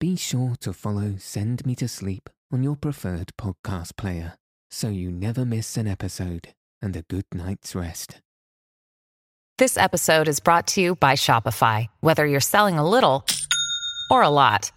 be sure to follow Send Me to Sleep on your preferred podcast player so you never miss an episode and a good night's rest. This episode is brought to you by Shopify. Whether you're selling a little or a lot,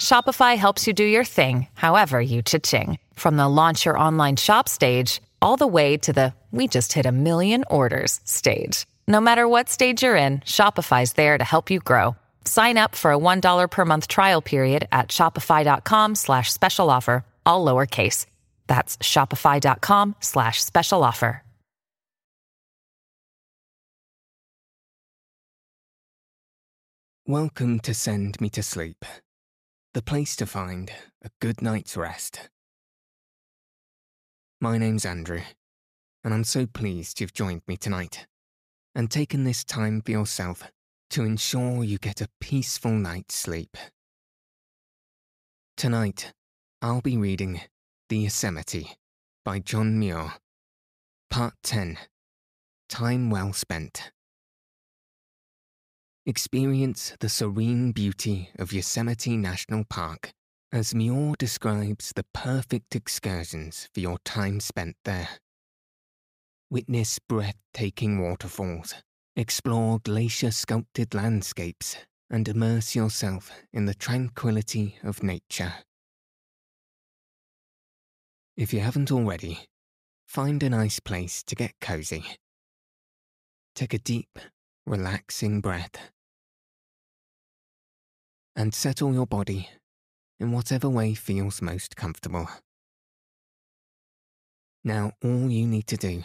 Shopify helps you do your thing, however you cha-ching. From the launch your online shop stage, all the way to the we just hit a million orders stage. No matter what stage you're in, Shopify's there to help you grow. Sign up for a $1 per month trial period at shopify.com slash special offer, all lowercase. That's shopify.com slash special offer. Welcome to Send Me to Sleep, the place to find a good night's rest. My name's Andrew, and I'm so pleased you've joined me tonight and taken this time for yourself to ensure you get a peaceful night's sleep. Tonight, I'll be reading The Yosemite by John Muir, Part 10 Time Well Spent. Experience the serene beauty of Yosemite National Park as Muir describes the perfect excursions for your time spent there. Witness breathtaking waterfalls, explore glacier sculpted landscapes, and immerse yourself in the tranquility of nature. If you haven't already, find a nice place to get cozy. Take a deep, relaxing breath. And settle your body in whatever way feels most comfortable. Now, all you need to do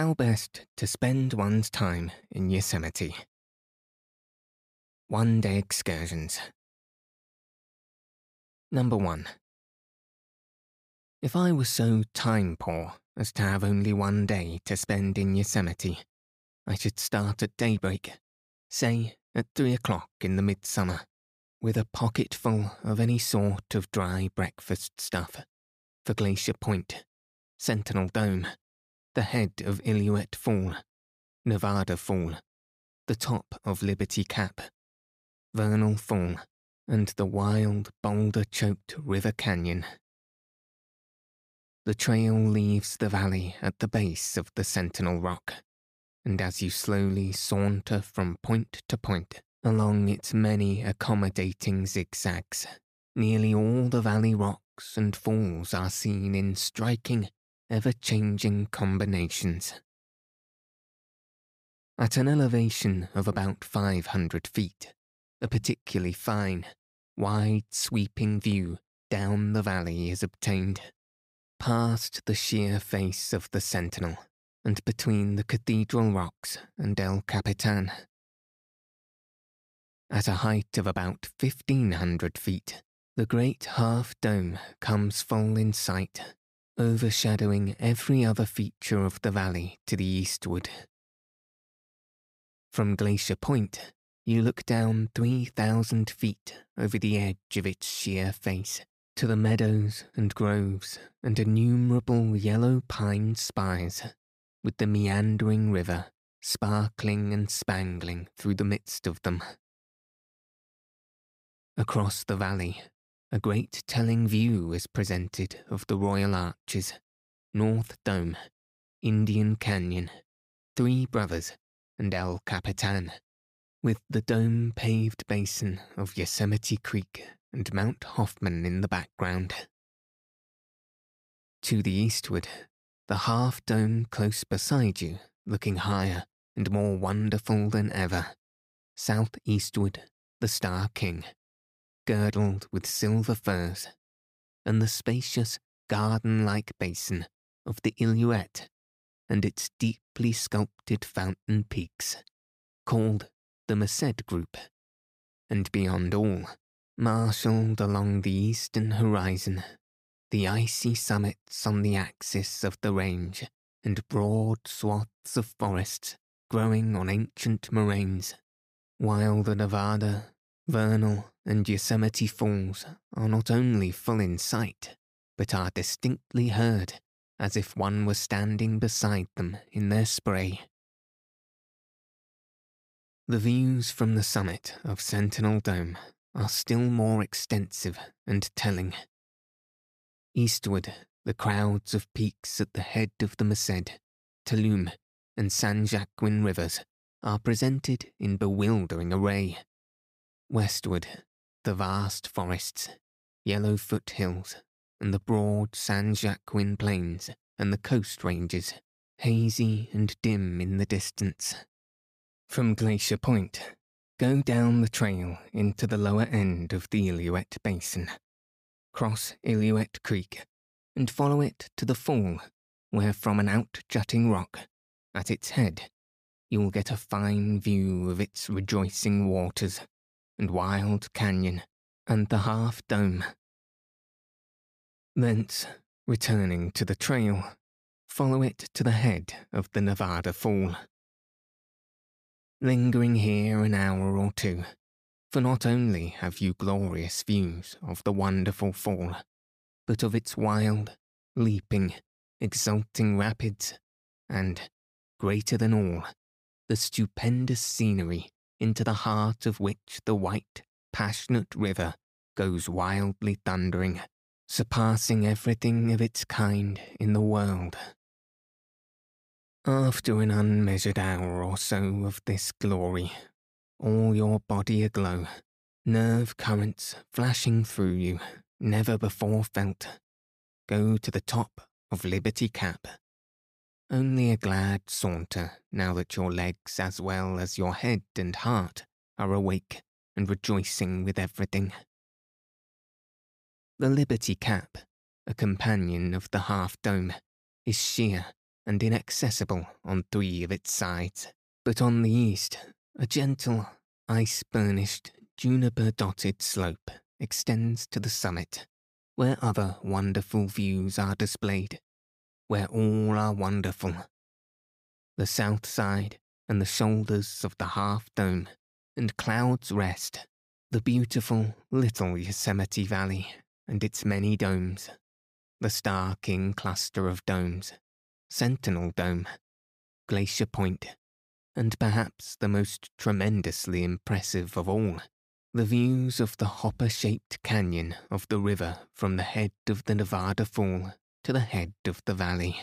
How best to spend one's time in Yosemite. One day excursions. Number one. If I was so time poor as to have only one day to spend in Yosemite, I should start at daybreak, say at three o'clock in the midsummer, with a pocket full of any sort of dry breakfast stuff for Glacier Point, Sentinel Dome, the head of Illilouette Fall, Nevada Fall, the top of Liberty Cap, Vernal Fall, and the wild, boulder choked River Canyon. The trail leaves the valley at the base of the Sentinel Rock, and as you slowly saunter from point to point along its many accommodating zigzags, nearly all the valley rocks and falls are seen in striking, ever changing combinations. At an elevation of about 500 feet, a particularly fine, wide sweeping view down the valley is obtained, past the sheer face of the Sentinel and between the Cathedral Rocks and El Capitan. At a height of about 1500 feet, the great half dome comes full in sight overshadowing every other feature of the valley to the eastward. From Glacier Point, you look down 3,000 feet over the edge of its sheer face to the meadows and groves and innumerable yellow pine spires, with the meandering river sparkling and spangling through the midst of them. Across the valley, a great telling view is presented of the Royal Arches, North Dome, Indian Canyon, Three Brothers, and El Capitan, with the dome paved basin of Yosemite Creek and Mount Hoffman in the background. To the eastward, the half dome close beside you, looking higher and more wonderful than ever. Southeastward, the Starr King girdled with silver firs, and the spacious garden like basin of the Illilouette and its deeply sculpted fountain peaks, called the Merced Group, and beyond all, marshalled along the eastern horizon, the icy summits on the axis of the range, and broad swaths of forests growing on ancient moraines, while the Nevada, Vernal, and Yosemite Falls are not only full in sight, but are distinctly heard as if one were standing beside them in their spray. The views from the summit of Sentinel Dome are still more extensive and telling. Eastward, the crowds of peaks at the head of the Merced, Tuolumne, and San Joaquin rivers are presented in bewildering array. Westward, the vast forests, yellow foothills, and the broad San Joaquin plains and the coast ranges, hazy and dim in the distance. From Glacier Point, go down the trail into the lower end of the Illilouette Basin, cross Illilouette Creek, and follow it to the fall, where from an out-jutting rock, at its head, you'll get a fine view of its rejoicing waters and wild canyon and the half dome. Thence, returning to the trail, follow it to the head of the Nevada Fall. Lingering here an hour or two, for not only have you glorious views of the wonderful fall, but of its wild, leaping, exulting rapids, and, greater than all, the stupendous scenery into the heart of which the white, passionate river goes wildly thundering, surpassing everything of its kind in the world. After an unmeasured hour or so of this glory, all your body aglow, nerve currents flashing through you, never before felt, go to the top of Liberty Cap. Only a glad saunter now that your legs as well as your head and heart are awake and rejoicing with everything. The Liberty Cap, a companion of the half dome, is sheer and inaccessible on three of its sides, but on the east, a gentle, ice burnished, juniper dotted slope extends to the summit, where other wonderful views are displayed, where all are wonderful. The south side and the shoulders of the half dome and Cloud's Rest, the beautiful little Yosemite Valley and its many domes, the Starr King cluster of domes, Sentinel Dome, Glacier Point, and perhaps the most tremendously impressive of all, the views of the hopper shaped canyon of the river from the head of the Nevada Fall to the head of the valley.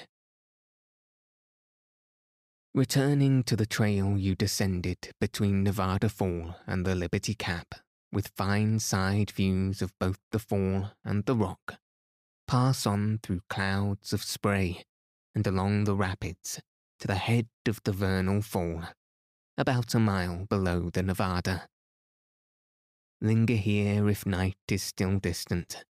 Returning to the trail you descended between Nevada Fall and the Liberty Cap, with fine side views of both the fall and the rock, pass on through clouds of spray and along the rapids to the head of the Vernal Fall, about a mile below the Nevada. Linger here if night is still distant,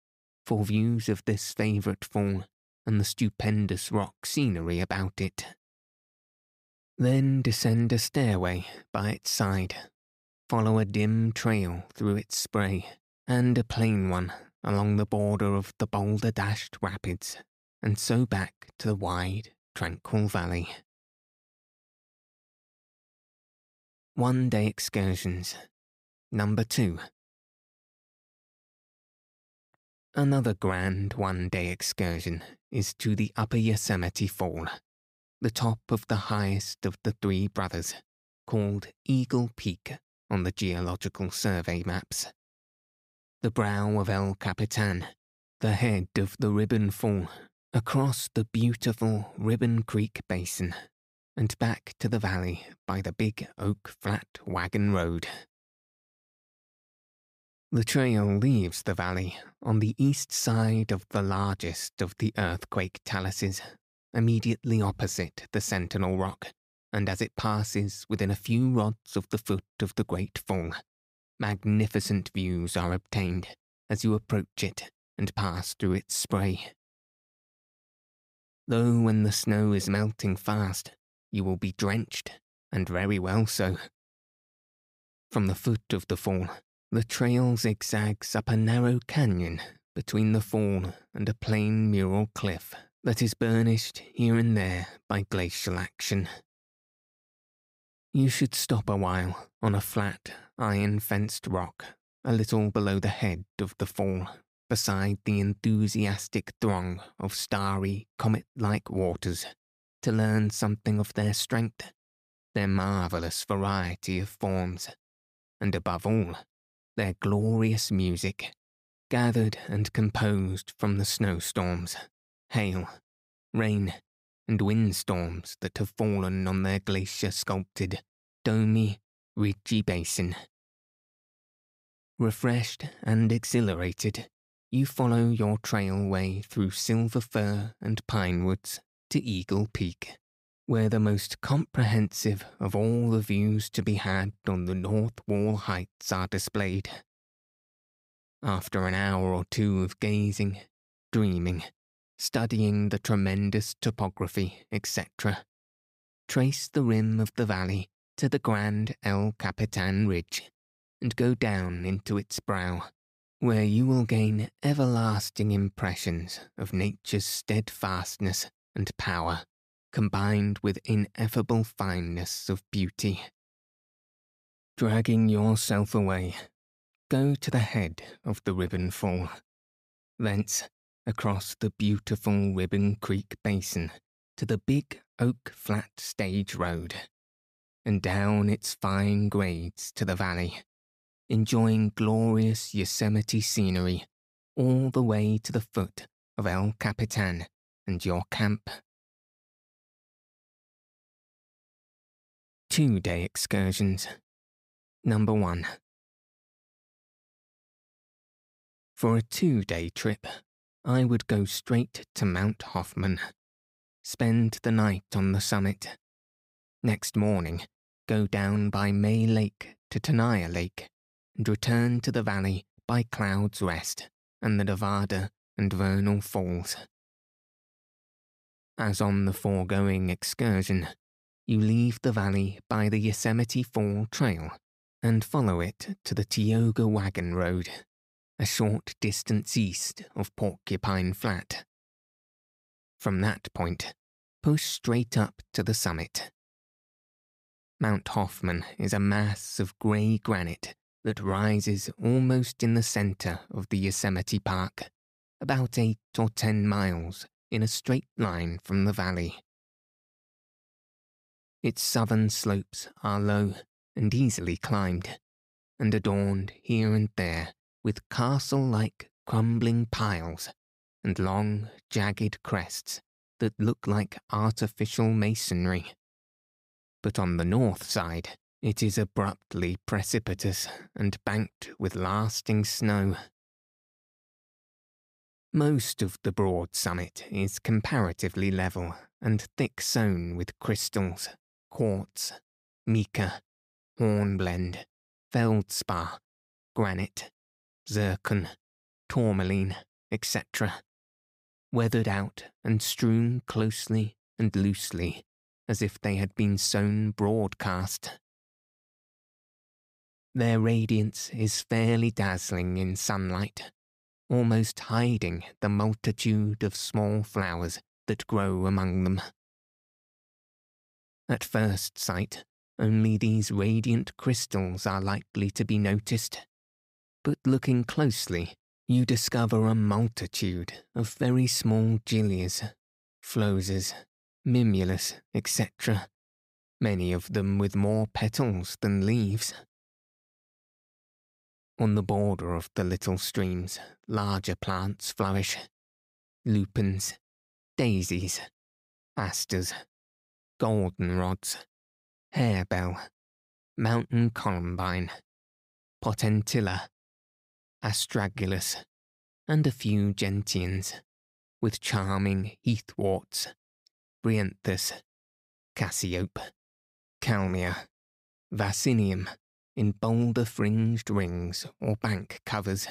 for views of this favourite fall and the stupendous rock scenery about it. Then descend a stairway by its side follow a dim trail through its spray, and a plain one along the border of the boulder dashed rapids, and so back to the wide, tranquil valley. One day excursions. Number two. Another grand one day excursion is to the Upper Yosemite Fall, the top of the highest of the three brothers, called Eagle Peak on the Geological Survey maps. The brow of El Capitan, the head of the Ribbon Fall, across the beautiful Ribbon Creek Basin, and back to the valley by the Big Oak Flat Wagon Road. The trail leaves the valley on the east side of the largest of the earthquake taluses, immediately opposite the Sentinel Rock and as it passes within a few rods of the foot of the great fall, magnificent views are obtained as you approach it and pass through its spray. though when the snow is melting fast, you will be drenched, and very well so. From the foot of the fall, the trail zigzags up a narrow canyon between the fall and a plain mural cliff that is burnished here and there by glacial action. You should stop a while on a flat, iron fenced rock a little below the head of the fall, beside the enthusiastic throng of starry, comet like waters, to learn something of their strength, their marvellous variety of forms, and above all, their glorious music, gathered and composed from the snowstorms, hail, rain, and windstorms that have fallen on their glacier sculpted, domy, ridgy basin. Refreshed and exhilarated, you follow your trail way through silver fir and pine woods to Eagle Peak, where the most comprehensive of all the views to be had on the North Wall heights are displayed. After an hour or two of gazing, dreaming, studying the tremendous topography, etc., trace the rim of the valley to the grand El Capitan Ridge and go down into its brow, where you will gain everlasting impressions of nature's steadfastness and power, combined with ineffable fineness of beauty. Dragging yourself away, go to the head of the Ribbon Fall. Thence, across the beautiful Ribbon Creek Basin to the big Oak Flat Stage Road, and down its fine grades to the valley enjoying glorious Yosemite scenery all the way to the foot of El Capitan and your camp. Two day excursions. Number one. For a two day trip, I would go straight to Mount Hoffman, spend the night on the summit. Next morning, go down by May Lake to Tenaya Lake and return to the valley by Cloud's Rest and the Nevada and Vernal Falls. As on the foregoing excursion, you leave the valley by the Yosemite Fall Trail and follow it to the Tioga Wagon Road, a short distance east of Porcupine Flat. From that point, push straight up to the summit. Mount Hoffman is a mass of grey granite that rises almost in the centre of the Yosemite Park, about eight or ten miles in a straight line from the valley. Its southern slopes are low and easily climbed, and adorned here and there with castle like crumbling piles and long, jagged crests that look like artificial masonry. But on the north side, it is abruptly precipitous and banked with lasting snow. Most of the broad summit is comparatively level and thick sown with crystals, quartz, mica, hornblende, feldspar, granite, zircon, tourmaline, etc., weathered out and strewn closely and loosely as if they had been sown broadcast. Their radiance is fairly dazzling in sunlight, almost hiding the multitude of small flowers that grow among them. At first sight, only these radiant crystals are likely to be noticed, but looking closely, you discover a multitude of very small gilias, flowers, mimulus, etc., many of them with more petals than leaves. On the border of the little streams, larger plants flourish lupins, daisies, asters, goldenrods, harebell, mountain columbine, potentilla, astragalus, and a few gentians, with charming heathworts, bryanthus, cassiope, kalmia, vaccinium, in boulder fringed rings or bank covers.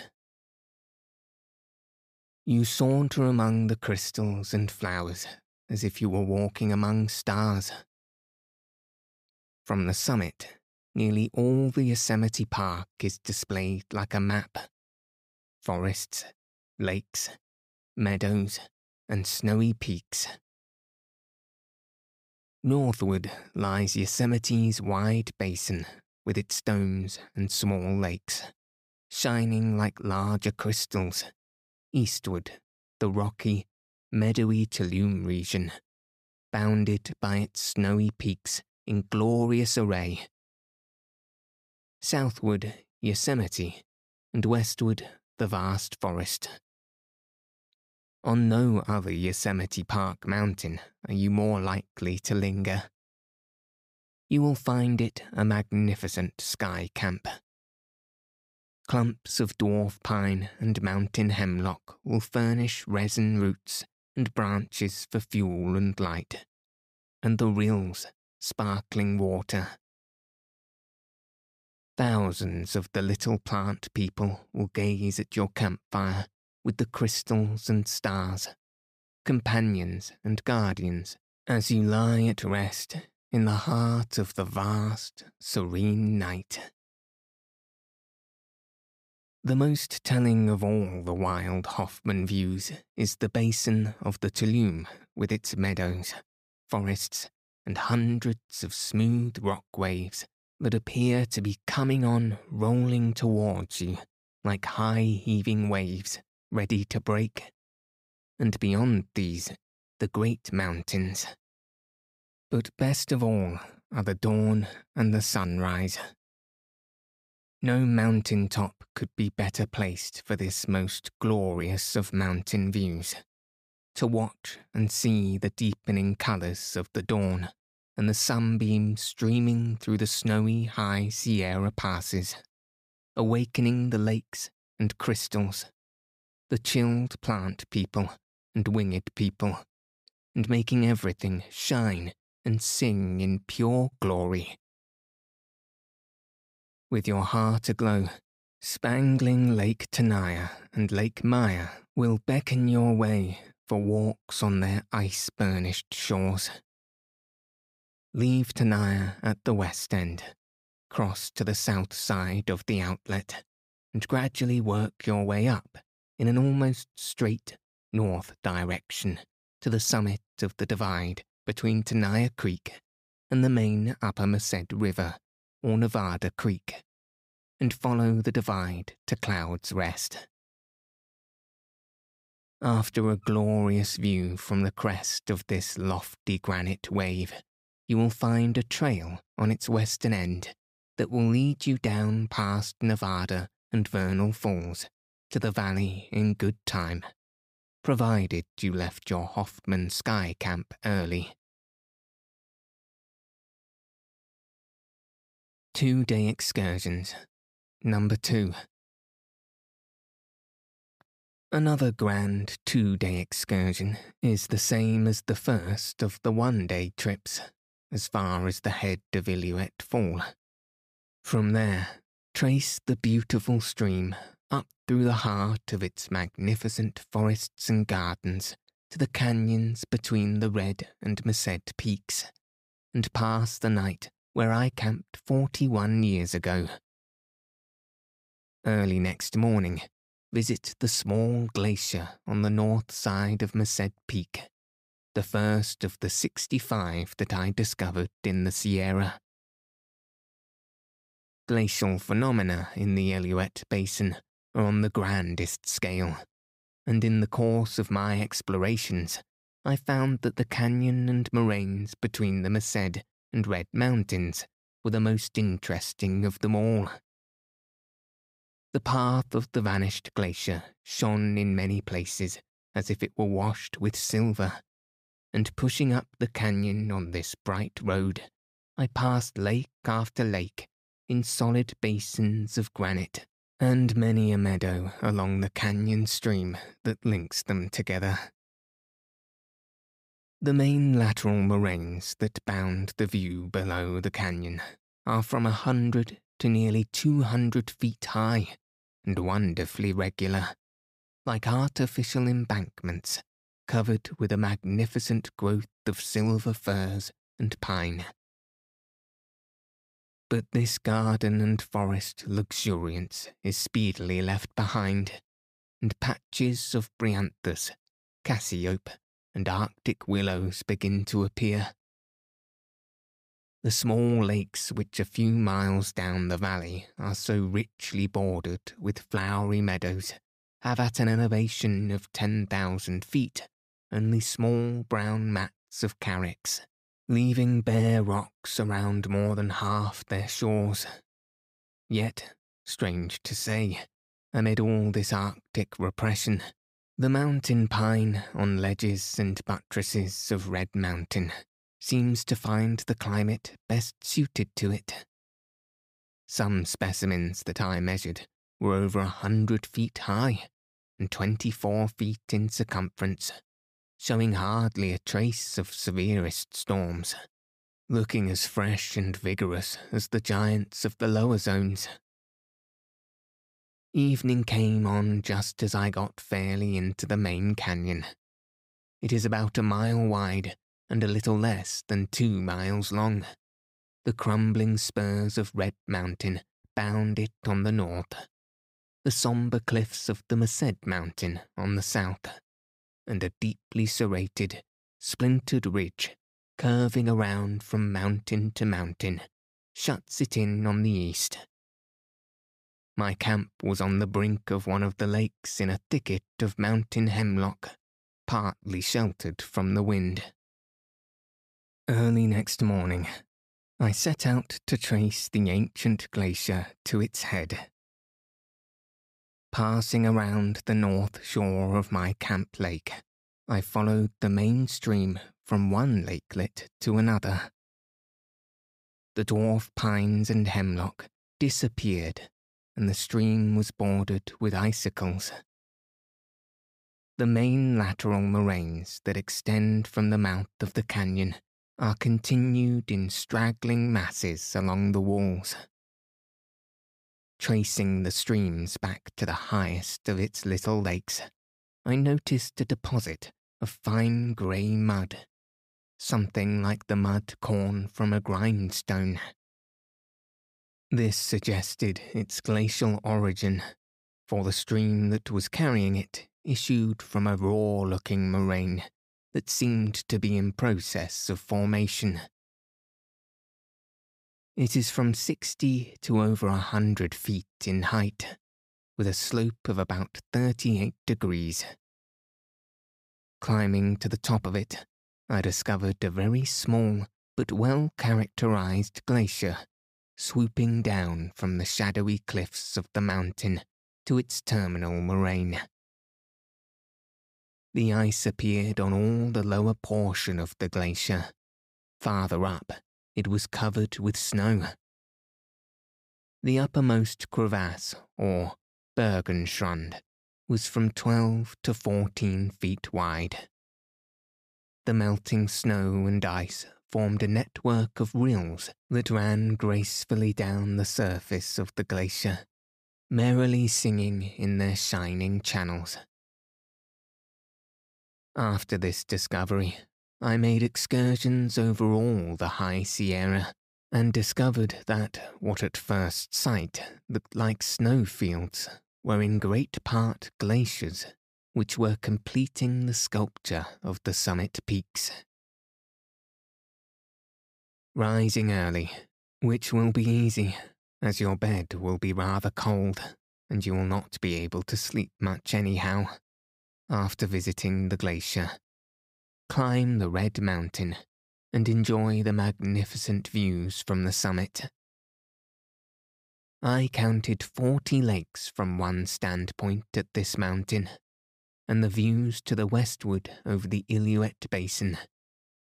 You saunter among the crystals and flowers as if you were walking among stars. From the summit, nearly all the Yosemite Park is displayed like a map. Forests, lakes, meadows, and snowy peaks. Northward lies Yosemite's wide basin with its domes and small lakes, shining like larger crystals. Eastward, the rocky, meadowy Tuolumne region, bounded by its snowy peaks in glorious array. Southward, Yosemite, and westward, the vast forest. On no other Yosemite Park mountain are you more likely to linger. You will find it a magnificent sky camp. Clumps of dwarf pine and mountain hemlock will furnish resin roots and branches for fuel and light, and the rills, sparkling water. Thousands of the little plant people will gaze at your campfire with the crystals and stars, companions and guardians, as you lie at rest in the heart of the vast, serene night. The most telling of all the wild Hoffman views is the basin of the Tuolumne with its meadows, forests, and hundreds of smooth rock waves that appear to be coming on rolling towards you like high heaving waves ready to break. And beyond these, the great mountains. But best of all are the dawn and the sunrise. No mountain top could be better placed for this most glorious of mountain views. To watch and see the deepening colours of the dawn and the sunbeams streaming through the snowy high Sierra passes, awakening the lakes and crystals the chilled plant people and winged people, and making everything shine and sing in pure glory. With your heart aglow, spangling Lake Tenaya and Lake Maya will beckon your way for walks on their ice burnished shores. Leave Tenaya at the west end, cross to the south side of the outlet, and gradually work your way up in an almost straight north direction to the summit of the divide between Tenaya Creek and the main Upper Merced River, or Nevada Creek, and follow the divide to Cloud's Rest. After a glorious view from the crest of this lofty granite wave, you will find a trail on its western end that will lead you down past Nevada and Vernal Falls to the valley in good time, provided you left your Hoffman Sky Camp early. Two day excursions. Number two. Another grand two day excursion is the same as the first of the one day trips, as far as the head of Illilouette Fall. From there, trace the beautiful stream up through the heart of its magnificent forests and gardens to the canyons between the Red and Merced peaks, and pass the night where I camped forty one years ago. Early next morning, visit the small glacier on the north side of Merced Peak, the first of the sixty five that I discovered in the Sierra. Glacial phenomena in the Illilouette Basin are on the grandest scale, and in the course of my explorations, I found that the canyon and moraines between the Merced and Red Mountains were the most interesting of them all. The path of the vanished glacier shone in many places as if it were washed with silver, and pushing up the canyon on this bright road, I passed lake after lake in solid basins of granite and many a meadow along the canyon stream that links them together. The main lateral moraines that bound the view below the canyon are from a hundred to nearly two hundred feet high and wonderfully regular, like artificial embankments covered with a magnificent growth of silver firs and pine. But this garden and forest luxuriance is speedily left behind, and patches of bryanthus, cassiope, and arctic willows begin to appear. The small lakes which a few miles down the valley are so richly bordered with flowery meadows have at an elevation of 10,000 feet only small brown mats of carex, leaving bare rocks around more than half their shores. Yet, strange to say, amid all this arctic repression, the mountain pine on ledges and buttresses of Red Mountain seems to find the climate best suited to it. Some specimens that I measured were over a hundred feet high and twenty-four feet in circumference, showing hardly a trace of severest storms, looking as fresh and vigorous as the giants of the lower zones. Evening came on just as I got fairly into the main canyon. It is about a mile wide and a little less than two miles long. The crumbling spurs of Red Mountain bound it on the north, the sombre cliffs of the Merced Mountain on the south, and a deeply serrated, splintered ridge curving around from mountain to mountain shuts it in on the east. My camp was on the brink of one of the lakes in a thicket of mountain hemlock, partly sheltered from the wind. Early next morning, I set out to trace the ancient glacier to its head. Passing around the north shore of my camp lake, I followed the main stream from one lakelet to another. The dwarf pines and hemlock disappeared, and the stream was bordered with icicles. The main lateral moraines that extend from the mouth of the canyon are continued in straggling masses along the walls. Tracing the streams back to the highest of its little lakes, I noticed a deposit of fine grey mud, something like the mud corn from a grindstone. This suggested its glacial origin, for the stream that was carrying it issued from a raw looking moraine that seemed to be in process of formation. It is from 60 to over a hundred feet in height, with a slope of about 38 degrees. Climbing to the top of it, I discovered a very small but well characterized glacier swooping down from the shadowy cliffs of the mountain to its terminal moraine the ice appeared on all the lower portion of the glacier. Farther up, it was covered with snow. The uppermost crevasse, or Bergenschrund, was from 12 to 14 feet wide. The melting snow and ice formed a network of rills that ran gracefully down the surface of the glacier, merrily singing in their shining channels. After this discovery, I made excursions over all the High Sierra and discovered that what at first sight looked like snowfields were in great part glaciers which were completing the sculpture of the summit peaks. Rising early, which will be easy, as your bed will be rather cold and you will not be able to sleep much anyhow after visiting the glacier, climb the Red Mountain, and enjoy the magnificent views from the summit. I counted forty lakes from one standpoint at this mountain, and the views to the westward over the Illilouette Basin,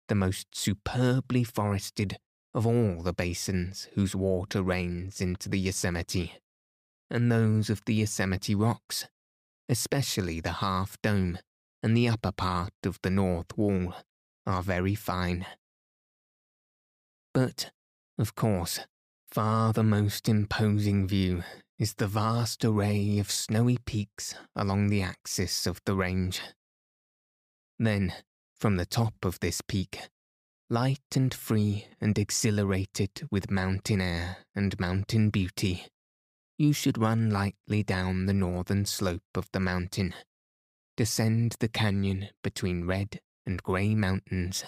the most superbly forested of all the basins whose water rains into the Yosemite, and those of the Yosemite rocks especially the half dome and the upper part of the north wall, are very fine. But, of course, far the most imposing view is the vast array of snowy peaks along the axis of the range. Then, from the top of this peak, light and free and exhilarated with mountain air and mountain beauty, you should run lightly down the northern slope of the mountain, descend the canyon between red and grey mountains,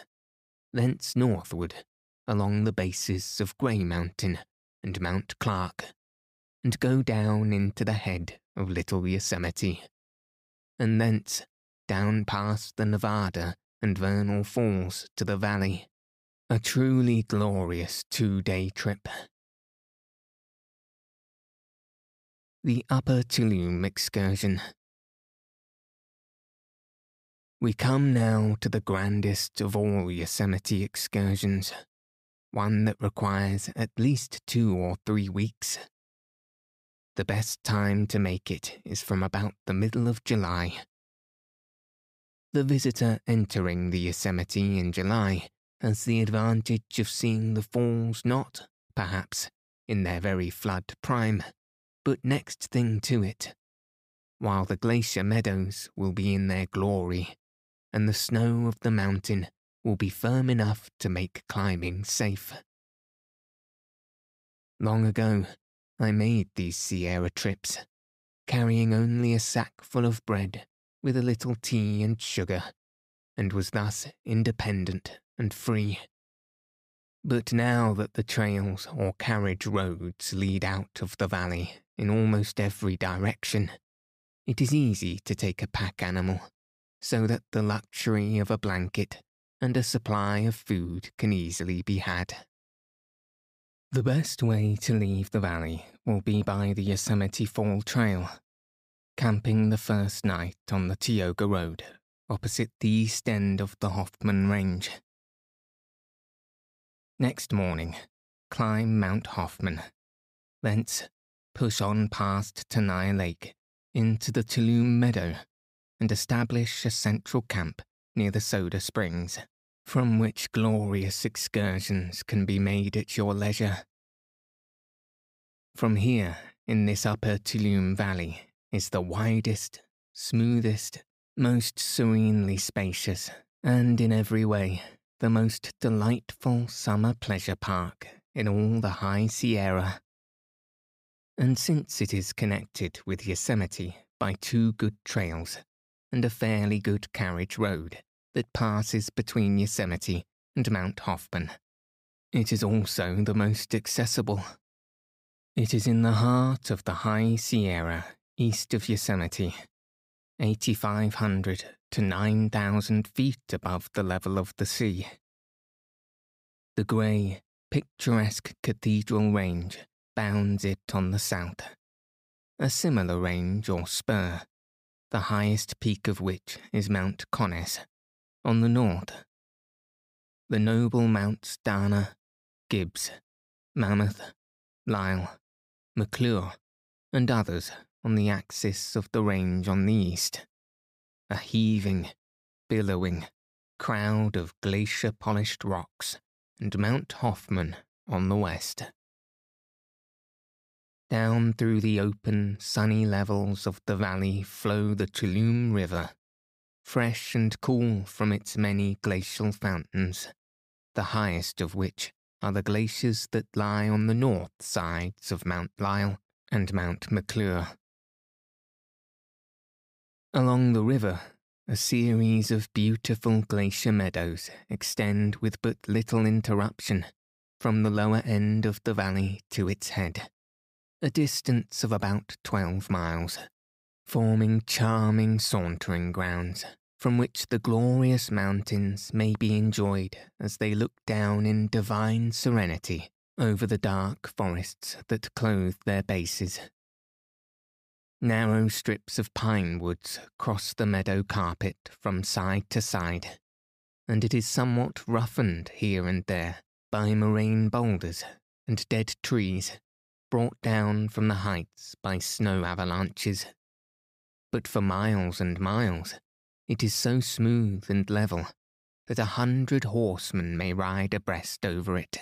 thence northward along the bases of Grey Mountain and Mount Clark, and go down into the head of Little Yosemite, and thence down past the Nevada and Vernal Falls to the valley. A truly glorious two day trip. The Upper Tuolumne Excursion. We come now to the grandest of all Yosemite excursions, one that requires at least two or three weeks. The best time to make it is from about the middle of July. The visitor entering the Yosemite in July has the advantage of seeing the falls not, perhaps, in their very flood prime, but next thing to it, while the glacier meadows will be in their glory, and the snow of the mountain will be firm enough to make climbing safe. Long ago, I made these Sierra trips, carrying only a sack full of bread with a little tea and sugar, and was thus independent and free. But now that the trails or carriage roads lead out of the valley in almost every direction, it is easy to take a pack animal, so that the luxury of a blanket and a supply of food can easily be had. The best way to leave the valley will be by the Yosemite Fall Trail, camping the first night on the Tioga Road opposite the east end of the Hoffman Range. Next morning, climb Mount Hoffman, thence push on past Tenaya Lake into the Tuolumne Meadow and establish a central camp near the Soda Springs from which glorious excursions can be made at your leisure. From here, in this upper Tuolumne Valley, is the widest, smoothest, most serenely spacious, and in every way, the most delightful summer pleasure park in all the High Sierra. And since it is connected with Yosemite by two good trails and a fairly good carriage road, that passes between Yosemite and Mount Hoffman. It is also the most accessible. It is in the heart of the High Sierra, east of Yosemite, 8,500 to 9,000 feet above the level of the sea. The grey, picturesque Cathedral Range bounds it on the south. A similar range or spur, the highest peak of which is Mount Conness, on the north. The noble Mounts Dana, Gibbs, Mammoth, Lyell, McClure, and others on the axis of the range on the east. A heaving, billowing crowd of glacier polished rocks, and Mount Hoffman on the west. Down through the open, sunny levels of the valley flow the Tuolumne River fresh and cool from its many glacial fountains, the highest of which are the glaciers that lie on the north sides of Mount Lyell and Mount McClure. Along the river, a series of beautiful glacier meadows extend with but little interruption from the lower end of the valley to its head, a distance of about twelve miles forming charming sauntering grounds from which the glorious mountains may be enjoyed as they look down in divine serenity over the dark forests that clothe their bases. Narrow strips of pine woods cross the meadow carpet from side to side, and it is somewhat roughened here and there by moraine boulders and dead trees brought down from the heights by snow avalanches but for miles and miles it is so smooth and level that a hundred horsemen may ride abreast over it.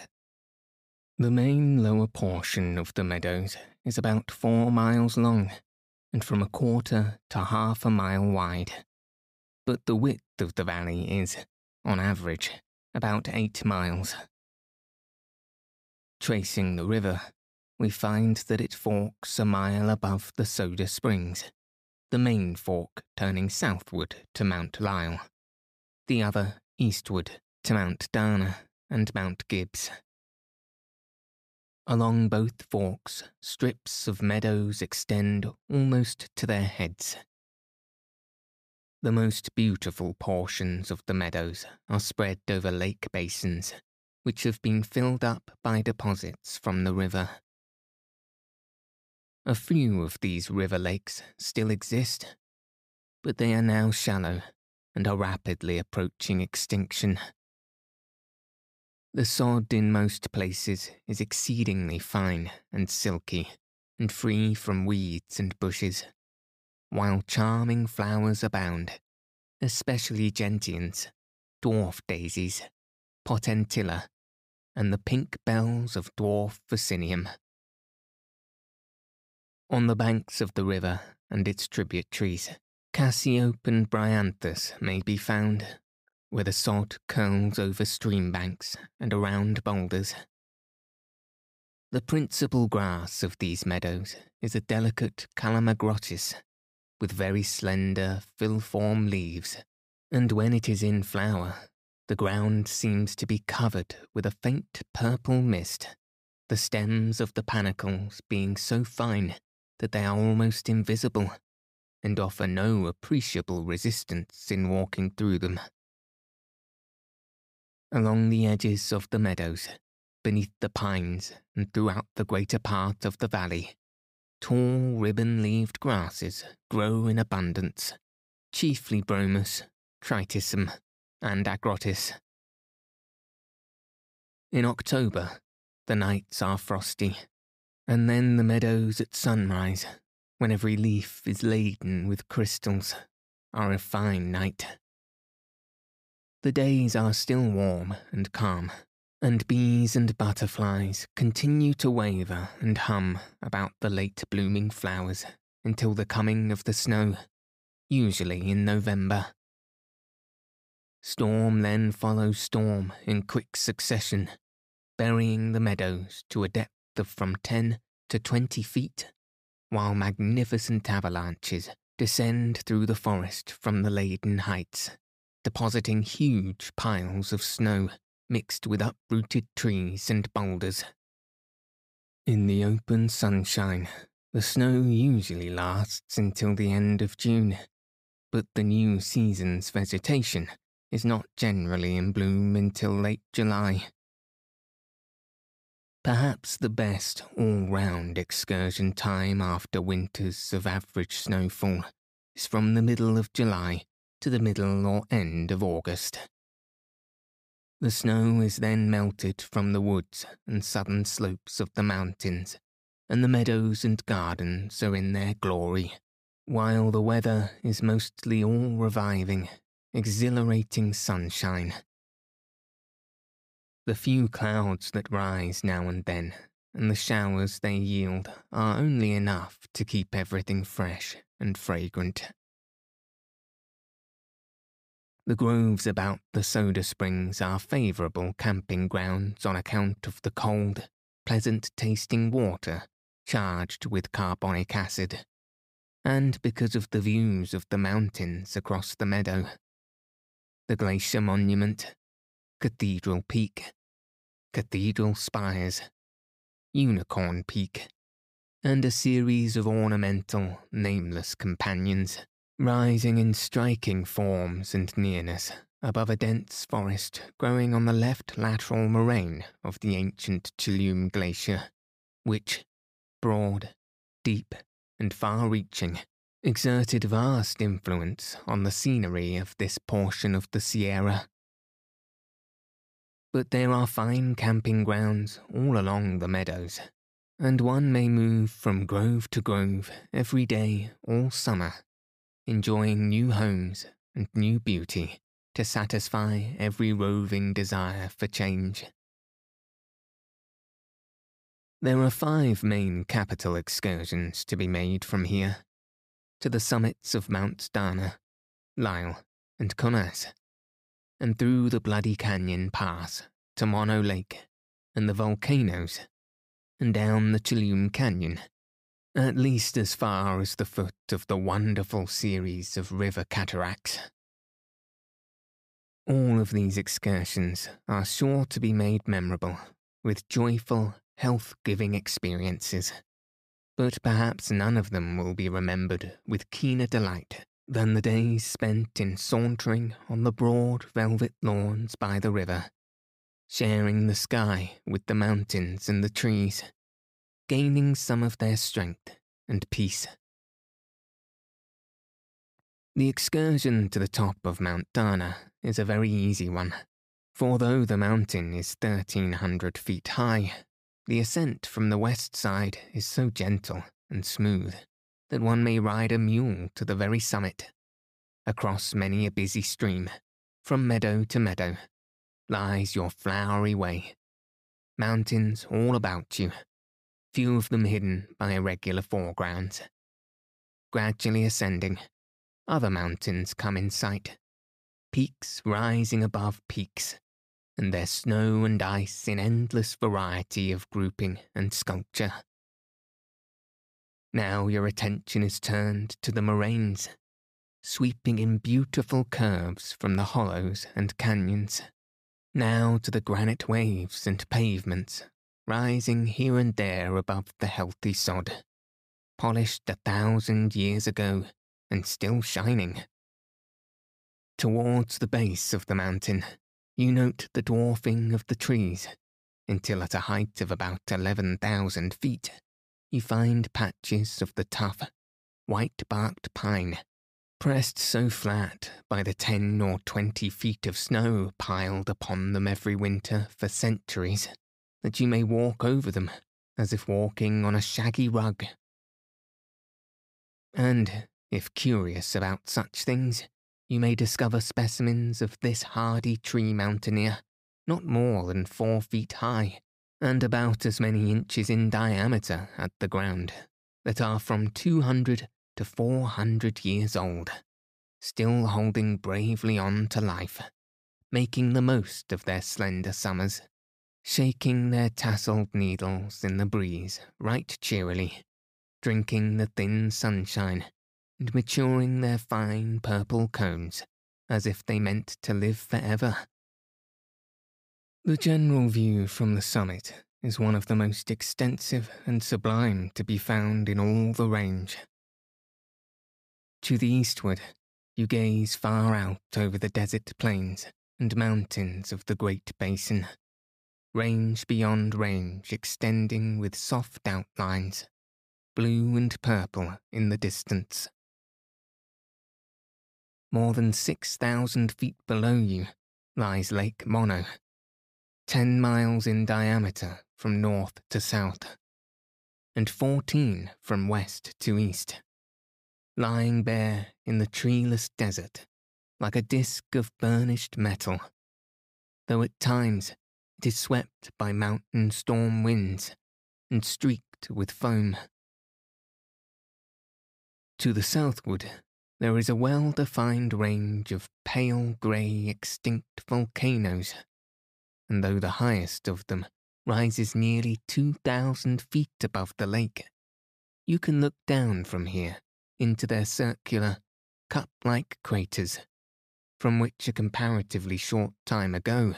The main lower portion of the meadows is about four miles long and from a quarter to half a mile wide. but the width of the valley is, on average, about eight miles. Tracing the river, we find that it forks a mile above the Soda Springs, the main fork turning southward to Mount Lyell, the other eastward to Mount Dana and Mount Gibbs. Along both forks, strips of meadows extend almost to their heads. The most beautiful portions of the meadows are spread over lake basins, which have been filled up by deposits from the river. A few of these river lakes still exist, but they are now shallow and are rapidly approaching extinction. The sod in most places is exceedingly fine and silky and free from weeds and bushes, while charming flowers abound, especially gentians, dwarf daisies, potentilla, and the pink bells of dwarf vaccinium. On the banks of the river and its tributaries, cassiope and bryanthus may be found where the sod curls over stream banks and around boulders. The principal grass of these meadows is a delicate calamagrostis, with very slender, filiform leaves, and when it is in flower, the ground seems to be covered with a faint purple mist, the stems of the panicles being so fine that they are almost invisible, and offer no appreciable resistance in walking through them along the edges of the meadows, beneath the pines, and throughout the greater part of the valley. Tall ribbon leaved grasses grow in abundance, chiefly bromus, triticum, and agrostis. In October, the nights are frosty, and then the meadows at sunrise, when every leaf is laden with crystals, are a fine night. The days are still warm and calm, and bees and butterflies continue to waver and hum about the late blooming flowers until the coming of the snow, usually in November. Storm then follows storm in quick succession, burying the meadows to a depth of from 10 to 20 feet, while magnificent avalanches descend through the forest from the laden heights depositing huge piles of snow mixed with uprooted trees and boulders. In the open sunshine, the snow usually lasts until the end of June, but the new season's vegetation is not generally in bloom until late July. Perhaps the best all round excursion time after winters of average snowfall is from the middle of July to the middle or end of August. The snow is then melted from the woods and southern slopes of the mountains, and the meadows and gardens are in their glory, while the weather is mostly all reviving, exhilarating sunshine. The few clouds that rise now and then, and the showers they yield, are only enough to keep everything fresh and fragrant. The groves about the soda springs are favourable camping grounds on account of the cold, pleasant tasting water charged with carbonic acid, and because of the views of the mountains across the meadow. The glacier monument, Cathedral Peak, Cathedral Spires, Unicorn Peak, and a series of ornamental, nameless companions rising in striking forms and nearness above a dense forest growing on the left lateral moraine of the ancient Tuolumne Glacier, which, broad, deep, and far reaching, exerted vast influence on the scenery of this portion of the Sierra. But there are fine camping grounds all along the meadows, and one may move from grove to grove every day all summer enjoying new homes and new beauty to satisfy every roving desire for change. There are five main capital excursions to be made from here to the summits of Mount Dana, Lyell, and Conness, and through the Bloody Canyon Pass to Mono Lake and the volcanoes, and down the Tuolumne Canyon, at least as far as the foot of the wonderful series of river cataracts. All of these excursions are sure to be made memorable with joyful, health giving experiences, but perhaps none of them will be remembered with keener delight than the days spent in sauntering on the broad velvet lawns by the river, sharing the sky with the mountains and the trees, gaining some of their strength and peace. The excursion to the top of Mount Dana is a very easy one, for though the mountain is 1300 feet high, the ascent from the west side is so gentle and smooth that one may ride a mule to the very summit. Across many a busy stream, from meadow to meadow, lies your flowery way. Mountains all about you, few of them hidden by irregular foregrounds. Gradually ascending, other mountains come in sight, peaks rising above peaks, and their snow and ice in endless variety of grouping and sculpture. Now your attention is turned to the moraines, sweeping in beautiful curves from the hollows and canyons. Now to the granite waves and pavements, rising here and there above the healthy sod, polished a thousand years ago and still shining. Towards the base of the mountain, you note the dwarfing of the trees, until at a height of about 11,000 feet, you find patches of the tough, white barked pine, pressed so flat by the 10 or 20 feet of snow piled upon them every winter for centuries that you may walk over them as if walking on a shaggy rug. And, if curious about such things, you may discover specimens of this hardy tree mountaineer, not more than four feet high, and about as many inches in diameter at the ground, that are from 200 to 400 years old, still holding bravely on to life, making the most of their slender summers, shaking their tasselled needles in the breeze right cheerily, drinking the thin sunshine and maturing their fine purple cones as if they meant to live forever. The general view from the summit is one of the most extensive and sublime to be found in all the range. To the eastward, you gaze far out over the desert plains and mountains of the Great Basin, range beyond range extending with soft outlines, blue and purple in the distance. More than 6,000 feet below you lies Lake Mono, 10 miles in diameter from north to south, and 14 from west to east, lying bare in the treeless desert like a disk of burnished metal, though at times it is swept by mountain storm winds and streaked with foam. To the southward there is a well defined range of pale grey extinct volcanoes, and though the highest of them rises nearly 2,000 feet above the lake, you can look down from here into their circular, cup like craters, from which a comparatively short time ago,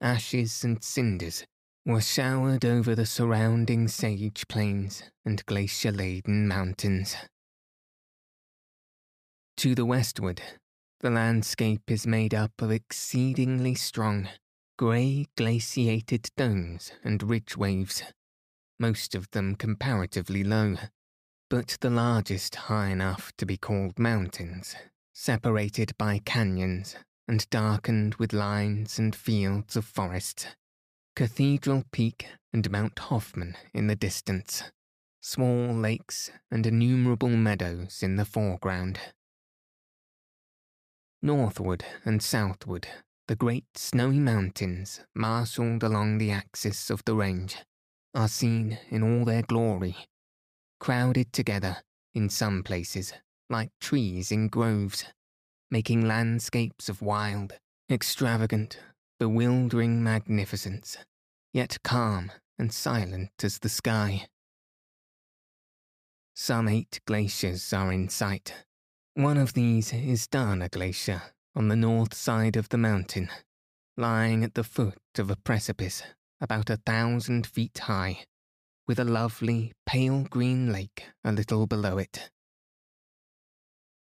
ashes and cinders were showered over the surrounding sage plains and glacier laden mountains. To the westward, the landscape is made up of exceedingly strong, grey glaciated domes and ridge waves, most of them comparatively low, but the largest high enough to be called mountains, separated by canyons and darkened with lines and fields of forest. Cathedral Peak and Mount Hoffman in the distance, small lakes and innumerable meadows in the foreground. Northward and southward, the great snowy mountains, marshalled along the axis of the range, are seen in all their glory, crowded together, in some places, like trees in groves, making landscapes of wild, extravagant, bewildering magnificence, yet calm and silent as the sky. Some eight glaciers are in sight. One of these is Dana Glacier on the north side of the mountain, lying at the foot of a precipice about a thousand feet high, with a lovely pale green lake a little below it.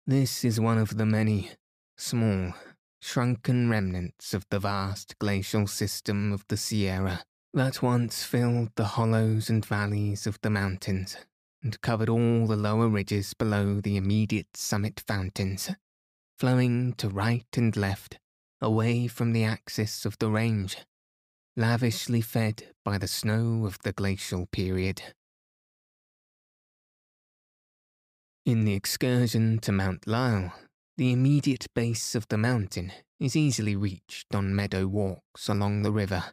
This is one of the many small, shrunken remnants of the vast glacial system of the Sierra that once filled the hollows and valleys of the mountains and covered all the lower ridges below the immediate summit fountains, flowing to right and left, away from the axis of the range, lavishly fed by the snow of the glacial period. In the excursion to Mount Lyell, the immediate base of the mountain is easily reached on meadow walks along the river.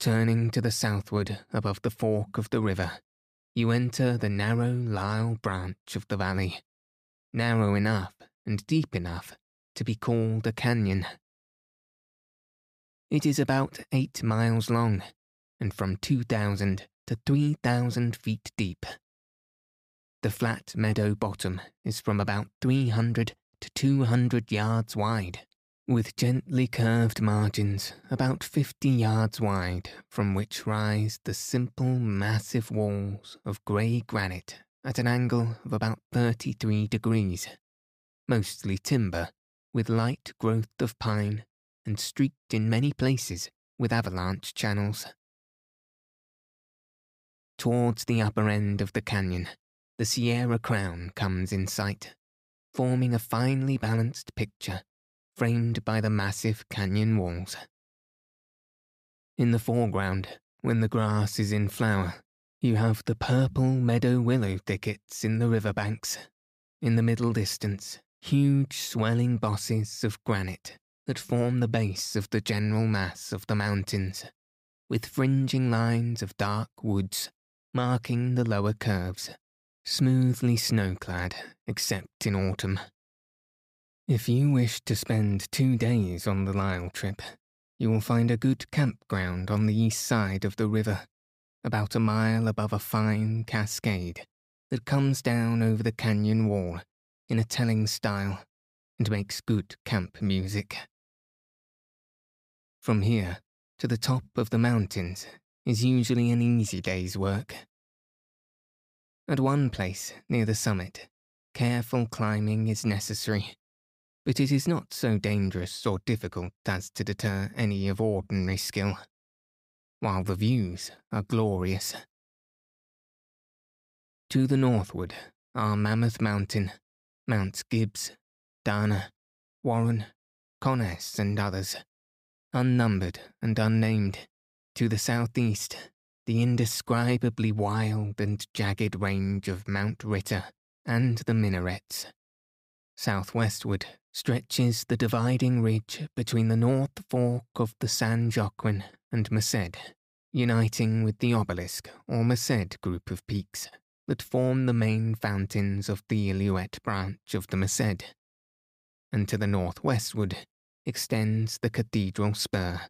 Turning to the southward above the fork of the river, you enter the narrow Lyell branch of the valley, narrow enough and deep enough to be called a canyon. It is about eight miles long and from 2,000 to 3,000 feet deep. The flat meadow bottom is from about 300 to 200 yards wide, with gently curved margins about 50 yards wide from which rise the simple massive walls of grey granite at an angle of about 33 degrees, mostly timber with light growth of pine and streaked in many places with avalanche channels. Towards the upper end of the canyon, the Sierra Crown comes in sight, forming a finely balanced picture framed by the massive canyon walls. In the foreground, when the grass is in flower, you have the purple meadow willow thickets in the river banks. In the middle distance, huge swelling bosses of granite that form the base of the general mass of the mountains, with fringing lines of dark woods marking the lower curves smoothly snow-clad, except in autumn. If you wish to spend two days on the Lyell trip, you will find a good campground on the east side of the river, about a mile above a fine cascade that comes down over the canyon wall in a telling style and makes good camp music. From here to the top of the mountains is usually an easy day's work. At one place, near the summit, careful climbing is necessary, but it is not so dangerous or difficult as to deter any of ordinary skill, while the views are glorious. To the northward are Mammoth Mountain, Mounts Gibbs, Dana, Warren, Conness, and others, unnumbered and unnamed. To the southeast the indescribably wild and jagged range of Mount Ritter and the minarets. Southwestward stretches the dividing ridge between the north fork of the San Joaquin and Merced, uniting with the obelisk or Merced group of peaks that form the main fountains of the Illilouette branch of the Merced. And to the northwestward extends the Cathedral Spur,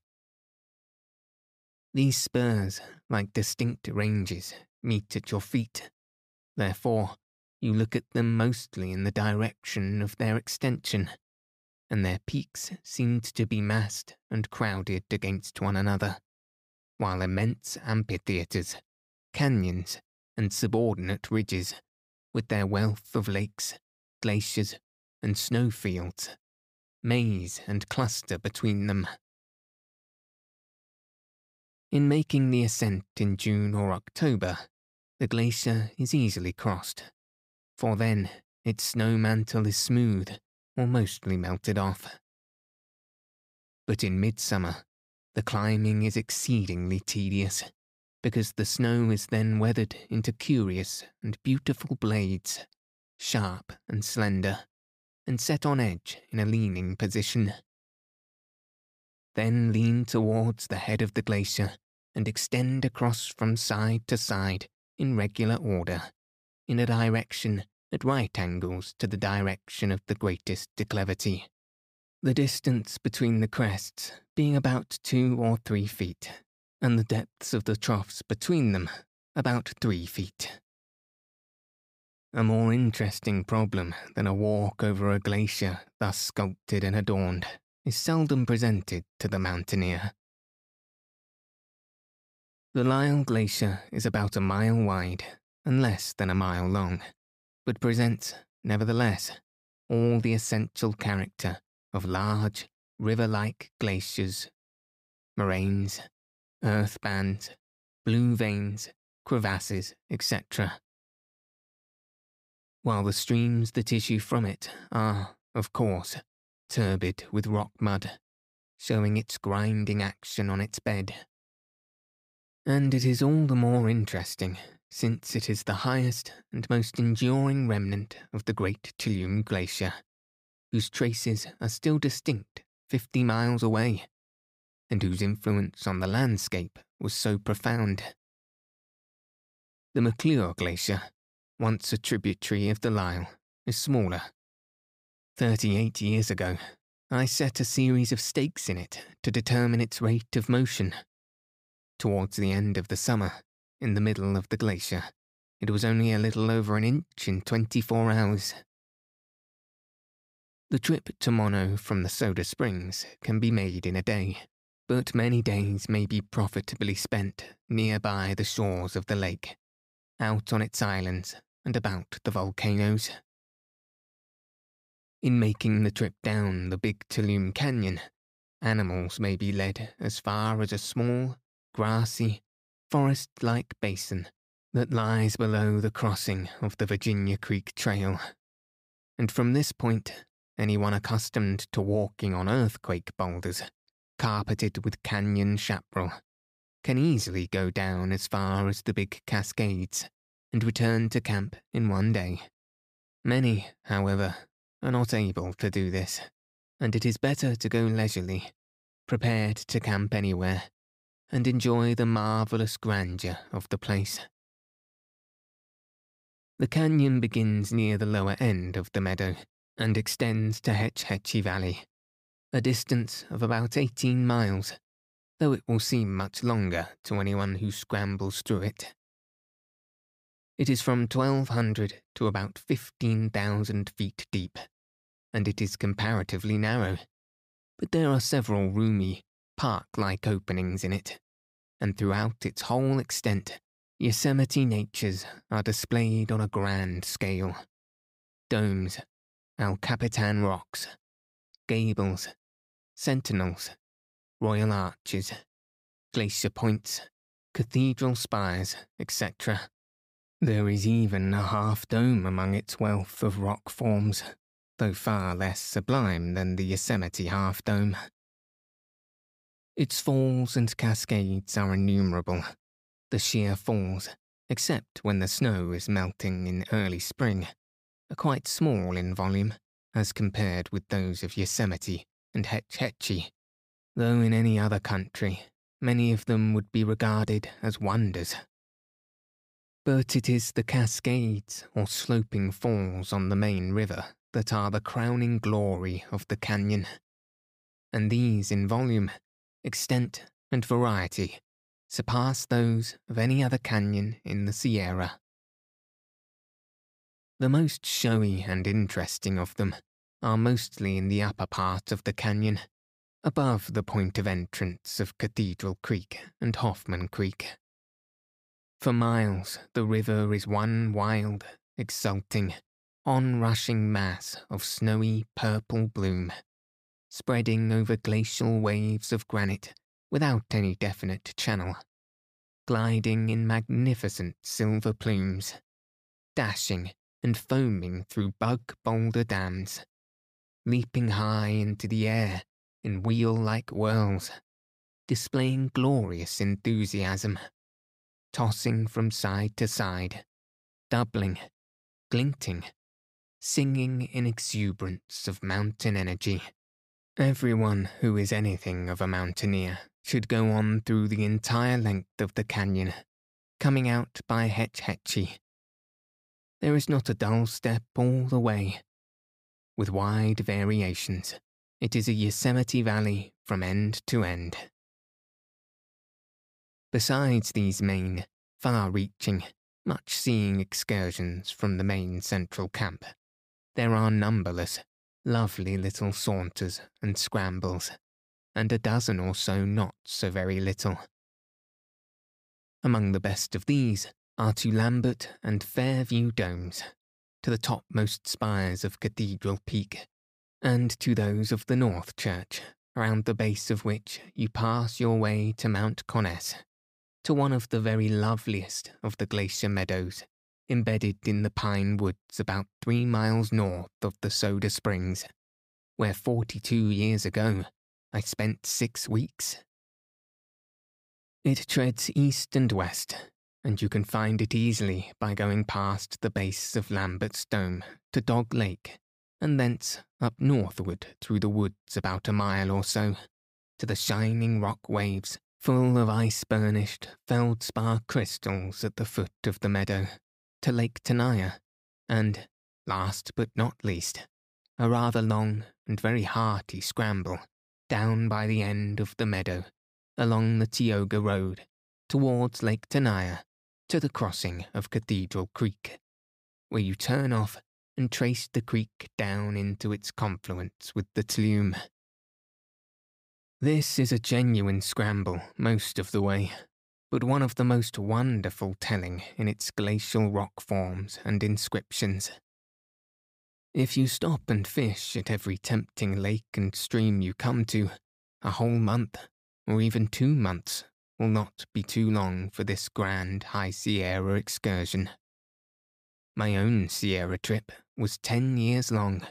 these spurs, like distinct ranges, meet at your feet. Therefore, you look at them mostly in the direction of their extension, and their peaks seemed to be massed and crowded against one another, while immense amphitheatres, canyons, and subordinate ridges, with their wealth of lakes, glaciers, and snowfields, maze and cluster between them. In making the ascent in June or October, the glacier is easily crossed, for then its snow mantle is smooth or mostly melted off. But in midsummer, the climbing is exceedingly tedious, because the snow is then weathered into curious and beautiful blades, sharp and slender, and set on edge in a leaning position then lean towards the head of the glacier and extend across from side to side in regular order, in a direction at right angles to the direction of the greatest declivity, the distance between the crests being about two or three feet, and the depths of the troughs between them about three feet. A more interesting problem than a walk over a glacier thus sculpted and adorned is seldom presented to the mountaineer. The Lyell Glacier is about a mile wide and less than a mile long, but presents, nevertheless, all the essential character of large, river like glaciers, moraines, earth bands, blue veins, crevasses, etc. While the streams that issue from it are, of course, turbid with rock mud, showing its grinding action on its bed. And it is all the more interesting since it is the highest and most enduring remnant of the great Tuolumne Glacier, whose traces are still distinct fifty miles away, and whose influence on the landscape was so profound. The McClure Glacier, once a tributary of the Lyell, is smaller. Thirty-eight years ago, I set a series of stakes in it to determine its rate of motion. Towards the end of the summer, in the middle of the glacier. It was only a little over an inch in 24 hours. The trip to Mono from the Soda Springs can be made in a day, but many days may be profitably spent nearby the shores of the lake, out on its islands and about the volcanoes. In making the trip down the Big Tuolumne Canyon, animals may be led as far as a small, grassy, forest like basin that lies below the crossing of the Virginia Creek Trail. And from this point, anyone accustomed to walking on earthquake boulders, carpeted with canyon chaparral, can easily go down as far as the big cascades and return to camp in one day. Many, however, are not able to do this, and it is better to go leisurely, prepared to camp anywhere and enjoy the marvellous grandeur of the place. The canyon begins near the lower end of the meadow and extends to Hetch Hetchy Valley, a distance of about 18 miles, though it will seem much longer to anyone who scrambles through it. It is from 1200 to about 15,000 feet deep, and it is comparatively narrow, but there are several roomy, park-like openings in it, and throughout its whole extent, Yosemite natures are displayed on a grand scale. Domes, El Capitan rocks, gables, sentinels, royal arches, glacier points, cathedral spires, etc. There is even a half dome among its wealth of rock forms, though far less sublime than the Yosemite half dome. Its falls and cascades are innumerable. The sheer falls, except when the snow is melting in early spring, are quite small in volume as compared with those of Yosemite and Hetch Hetchy, though in any other country many of them would be regarded as wonders. But it is the cascades or sloping falls on the main river that are the crowning glory of the canyon, and these in volume extent, and variety surpass those of any other canyon in the Sierra. The most showy and interesting of them are mostly in the upper part of the canyon, above the point of entrance of Cathedral Creek and Hoffman Creek. For miles, the river is one wild, exulting, on-rushing mass of snowy purple bloom spreading over glacial waves of granite without any definite channel, gliding in magnificent silver plumes, dashing and foaming through bug boulder dams, leaping high into the air in wheel like whirls, displaying glorious enthusiasm, tossing from side to side, doubling, glinting, singing in exuberance of mountain energy. Everyone who is anything of a mountaineer should go on through the entire length of the canyon, coming out by Hetch Hetchy. there is not a dull step all the way. With wide variations, it is a Yosemite Valley from end to end. Besides these main, far reaching, much seeing excursions from the main central camp, there are numberless, lovely little saunters and scrambles, and a dozen or so not so very little. Among the best of these are to Lambert and Fairview domes, to the topmost spires of Cathedral Peak, and to those of the North Church, round the base of which you pass your way to Mount Conness, to one of the very loveliest of the glacier meadows, embedded in the pine woods about three miles north of the Soda Springs, where forty two years ago I spent six weeks. It treads east and west, and you can find it easily by going past the base of Lambert's Dome to Dog Lake, and thence up northward through the woods about a mile or so, to the shining rock waves full of ice burnished feldspar crystals at the foot of the meadow, to Lake Tenaya, and, last but not least, a rather long and very hearty scramble down by the end of the meadow, along the Tioga Road, towards Lake Tenaya, to the crossing of Cathedral Creek, where you turn off and trace the creek down into its confluence with the Tuolumne. This is a genuine scramble most of the way, but one of the most wonderful telling in its glacial rock forms and inscriptions. If you stop and fish at every tempting lake and stream you come to, a whole month, or even two months, will not be too long for this grand High Sierra excursion. My own Sierra trip was ten years long,